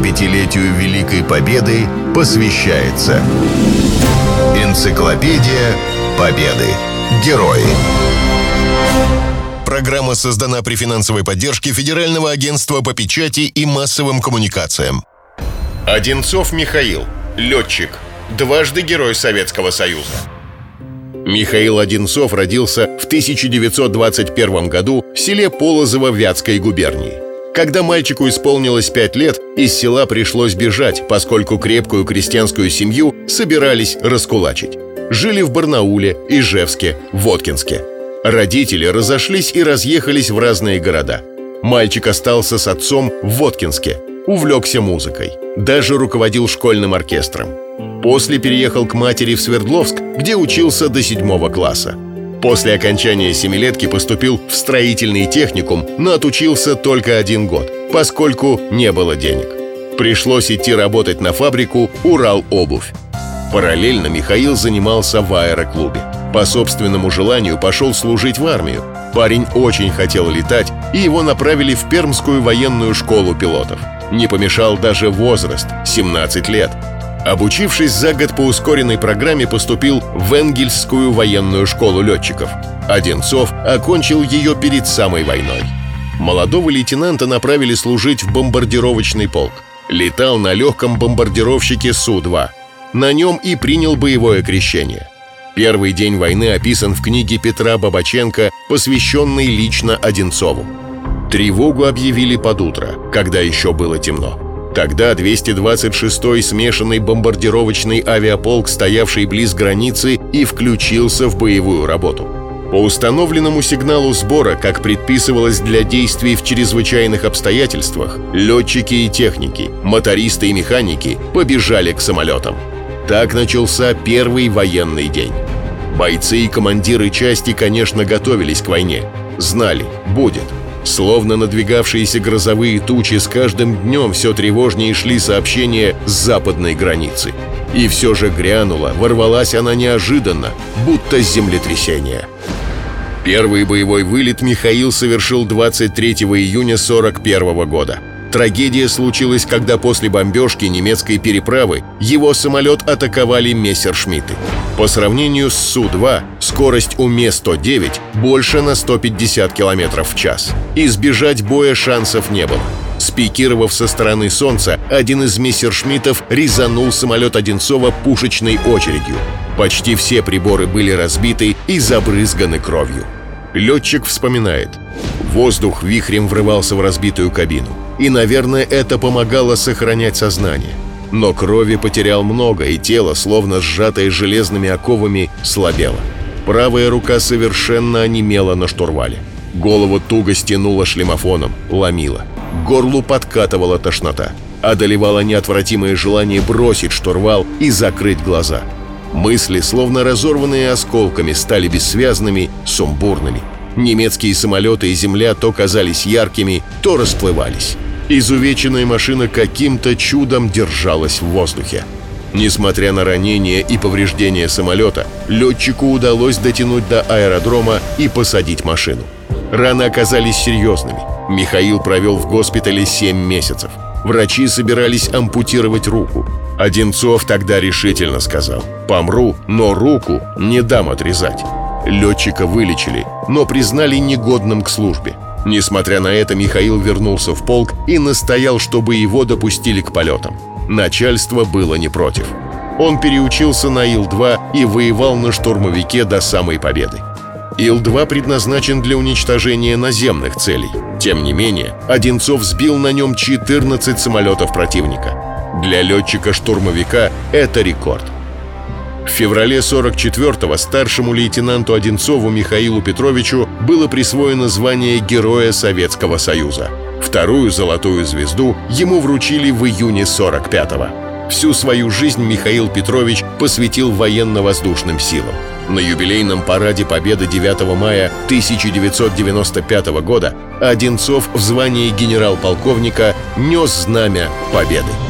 75-летию Великой Победы посвящается Энциклопедия Победы. Герои. Программа создана при финансовой поддержке Федерального агентства по печати и массовым коммуникациям. Одинцов Михаил, летчик, дважды Герой Советского Союза. Михаил Одинцов родился в 1921 году в селе Полозово Вятской губернии. Когда мальчику исполнилось пять лет, из села пришлось бежать, поскольку крепкую крестьянскую семью собирались раскулачить. Жили в Барнауле, Ижевске, Воткинске. Родители разошлись и разъехались в разные города. Мальчик остался с отцом в Воткинске, увлекся музыкой, даже руководил школьным оркестром. После переехал к матери в Свердловск, где учился до седьмого класса. После окончания семилетки поступил в строительный техникум, но отучился только один год, поскольку не было денег. Пришлось идти работать на фабрику «Урал-обувь». Параллельно Михаил занимался в аэроклубе. По собственному желанию пошел служить в армию. Парень очень хотел летать, и его направили в Пермскую военную школу пилотов. Не помешал даже возраст – 17 лет. Обучившись за год по ускоренной программе, поступил в Энгельсскую военную школу летчиков. Одинцов окончил ее перед самой войной. Молодого лейтенанта направили служить в бомбардировочный полк. Летал на легком бомбардировщике Су-2. На нем и принял боевое крещение. Первый день войны описан в книге Петра Бабаченко, посвященной лично Одинцову. Тревогу объявили под утро, когда еще было темно. Тогда 226-й смешанный бомбардировочный авиаполк, стоявший близ границы, и включился в боевую работу. По установленному сигналу сбора, как предписывалось для действий в чрезвычайных обстоятельствах, летчики и техники, мотористы и механики побежали к самолетам. Так начался первый военный день. Бойцы и командиры части, конечно, готовились к войне. Знали, будет – Словно надвигавшиеся грозовые тучи с каждым днем все тревожнее шли сообщения с западной границы. И все же грянула, ворвалась она неожиданно, будто землетрясение. Первый боевой вылет Михаил совершил 23 июня 41 года. Трагедия случилась, когда после бомбежки немецкой переправы его самолет атаковали мессершмитты. По сравнению с Су-2, скорость у Ме-109 больше на 150 км в час. Избежать боя шансов не было. Спикировав со стороны Солнца, один из мессершмиттов резанул самолет Одинцова пушечной очередью. Почти все приборы были разбиты и забрызганы кровью. Летчик вспоминает. Воздух вихрем врывался в разбитую кабину и, наверное, это помогало сохранять сознание. Но крови потерял много, и тело, словно сжатое железными оковами, слабело. Правая рука совершенно онемела на штурвале. Голову туго стянуло шлемофоном, ломило. К горлу подкатывала тошнота. Одолевало неотвратимое желание бросить штурвал и закрыть глаза. Мысли, словно разорванные осколками, стали бессвязными, сумбурными. Немецкие самолеты и земля то казались яркими, то расплывались. Изувеченная машина каким-то чудом держалась в воздухе. Несмотря на ранения и повреждения самолета, летчику удалось дотянуть до аэродрома и посадить машину. Раны оказались серьезными. Михаил провел в госпитале 7 месяцев. Врачи собирались ампутировать руку. Одинцов тогда решительно сказал «Помру, но руку не дам отрезать». Летчика вылечили, но признали негодным к службе. Несмотря на это, Михаил вернулся в полк и настоял, чтобы его допустили к полетам. Начальство было не против. Он переучился на Ил-2 и воевал на штурмовике до самой победы. Ил-2 предназначен для уничтожения наземных целей. Тем не менее, Одинцов сбил на нем 14 самолетов противника. Для летчика-штурмовика это рекорд – в феврале 44-го старшему лейтенанту Одинцову Михаилу Петровичу было присвоено звание Героя Советского Союза. Вторую золотую звезду ему вручили в июне 45-го. Всю свою жизнь Михаил Петрович посвятил военно-воздушным силам. На юбилейном параде Победы 9 мая 1995 года Одинцов в звании генерал-полковника нес знамя Победы.